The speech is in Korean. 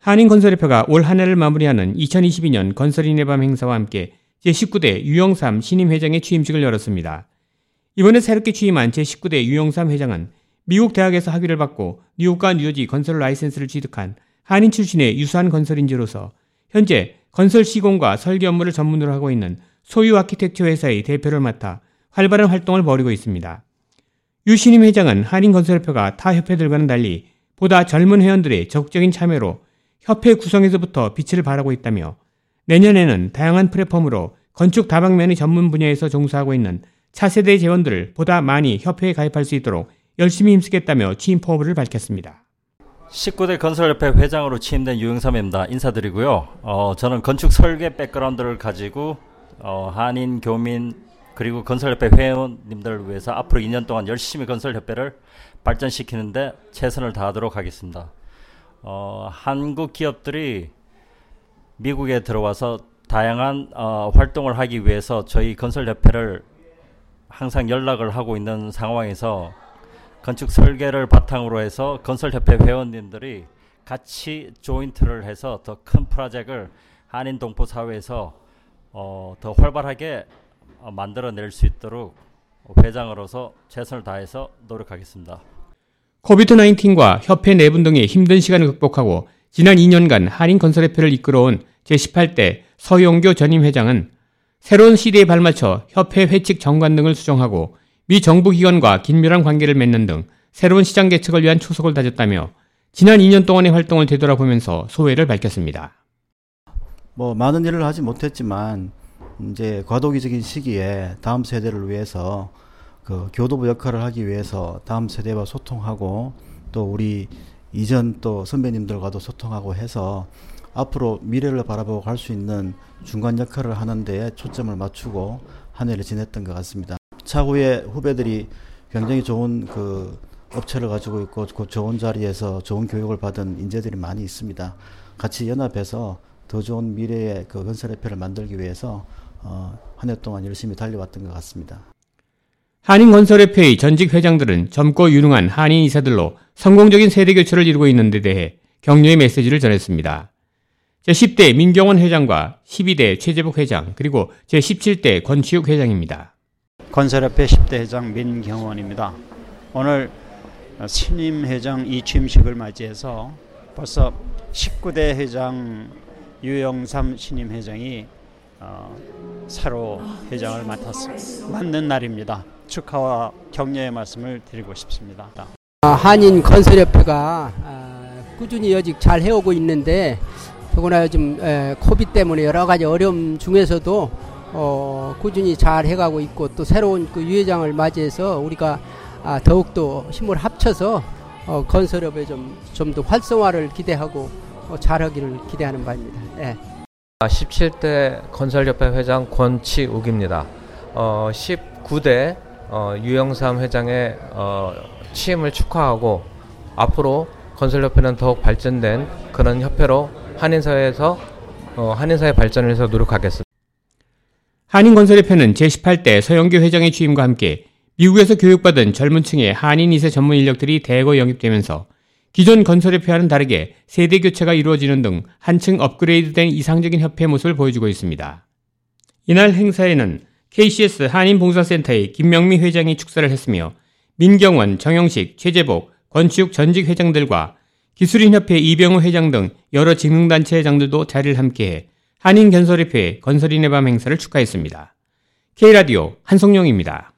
한인건설협회가 올 한 해를 마무리하는 2022년 건설인의 밤 행사와 함께 제19대 유영삼 신임 회장의 취임식을 열었습니다. 이번에 새롭게 취임한 제19대 유영삼 회장은 미국 대학에서 학위를 받고 뉴욕과 뉴저지 건설 라이센스를 취득한 한인 출신의 유수한 건설인재로서 현재 건설 시공과 설계 업무를 전문으로 하고 있는 소유 아키텍처 회사의 대표를 맡아 활발한 활동을 벌이고 있습니다. 유 신임 회장은 한인건설협회가 타 협회들과는 달리 보다 젊은 회원들의 적극적인 참여로 협회 구성에서부터 빛을 발하고 있다며 내년에는 다양한 플랫폼으로 건축 다방면의 전문 분야에서 종사하고 있는 차세대 재원들을 보다 많이 협회에 가입할 수 있도록 열심히 힘쓰겠다며 취임 포부를 밝혔습니다. 19대 건설협회 회장으로 취임된 유영삼입니다. 인사드리고요. 어, 저는 건축 설계 백그라운드를 가지고 어, 한인, 교민, 그리고 건설협회 회원님들을 위해서 앞으로 2년 동안 열심히 건설협회를 발전시키는데 최선을 다하도록 하겠습니다. 어, 한국 기업들이 미국에 들어와서 다양한 어, 활동을 하기 위해서 저희 건설협회를 항상 연락을 하고 있는 상황에서 건축 설계를 바탕으로 해서 건설협회 회원님들이 같이 조인트를 해서 더 큰 프로젝트를 한인 동포 사회에서 어, 더 활발하게 어, 만들어낼 수 있도록 회장으로서 최선을 다해서 노력하겠습니다. 코비드 19과 협회 내분 등의 힘든 시간을 극복하고 지난 2년간 한인건설협회를 이끌어온 제18대 서용교 전임 회장은 새로운 시대에 발맞춰 협회 회칙 정관 등을 수정하고 미 정부 기관과 긴밀한 관계를 맺는 등 새로운 시장 개척을 위한 초석을 다졌다며 지난 2년 동안의 활동을 되돌아보면서 소회를 밝혔습니다. 뭐 많은 일을 하지 못했지만 이제 과도기적인 시기에 다음 세대를 위해서 그 교도부 역할을 하기 위해서 다음 세대와 소통하고 또 우리 이전 또 선배님들과도 소통하고 해서 앞으로 미래를 바라보고 갈 수 있는 중간 역할을 하는 데에 초점을 맞추고 한 해를 지냈던 것 같습니다. 차후에 후배들이 굉장히 좋은 그 업체를 가지고 있고 그 좋은 자리에서 좋은 교육을 받은 인재들이 많이 있습니다. 같이 연합해서 더 좋은 미래의 그 건설협회를 만들기 위해서 어, 한 해 동안 열심히 달려왔던 것 같습니다. 한인건설협회의 전직 회장들은 젊고 유능한 한인 이사들로 성공적인 세대 교체를 이루고 있는 데 대해 격려의 메시지를 전했습니다. 제10대 민경원 회장과 12대 최재복 회장 그리고 제17대 권치욱 회장입니다. 건설협회 10대 회장 민경원입니다. 오늘 신임 회장 이취임식을 맞이해서 벌써 19대 회장 유영삼 신임 회장이 어, 새로 회장을 맡았습니다. 맞는 날입니다. 축하와 격려의 말씀을 드리고 싶습니다. 아, 한인 건설협회가 아, 꾸준히 여직 잘 해오고 있는데 더구나 요즘 코비 때문에 여러 가지 어려움 중에서도 어, 꾸준히 잘 해가고 있고 또 새로운 그 유회장을 맞이해서 우리가 아, 더욱더 힘을 합쳐서 어, 건설업에 좀 좀 더 활성화를 기대하고 어, 잘하기를 기대하는 바입니다. 예. 17대 건설협회 회장 권치욱입니다. 어, 19대 어, 유영삼 회장의 어, 취임을 축하하고 앞으로 건설협회는 더욱 발전된 그런 협회로 한인사회에서 어, 한인사회 발전을 위해서 노력하겠습니다. 한인건설협회는 제18대 서영교 회장의 취임과 함께 미국에서 교육받은 젊은 층의 한인 2세 전문 인력들이 대거 영입되면서 기존 건설협회와는 다르게 세대 교체가 이루어지는 등 한층 업그레이드된 이상적인 협회 모습을 보여주고 있습니다. 이날 행사에는 KCS 한인봉사센터의 김명미 회장이 축사를 했으며 민경원, 정영식, 최재복, 권치욱 전직 회장들과 기술인협회 이병우 회장 등 여러 직능단체 회장들도 자리를 함께해 한인건설협회 건설인의 밤 행사를 축하했습니다. K라디오 한성용입니다.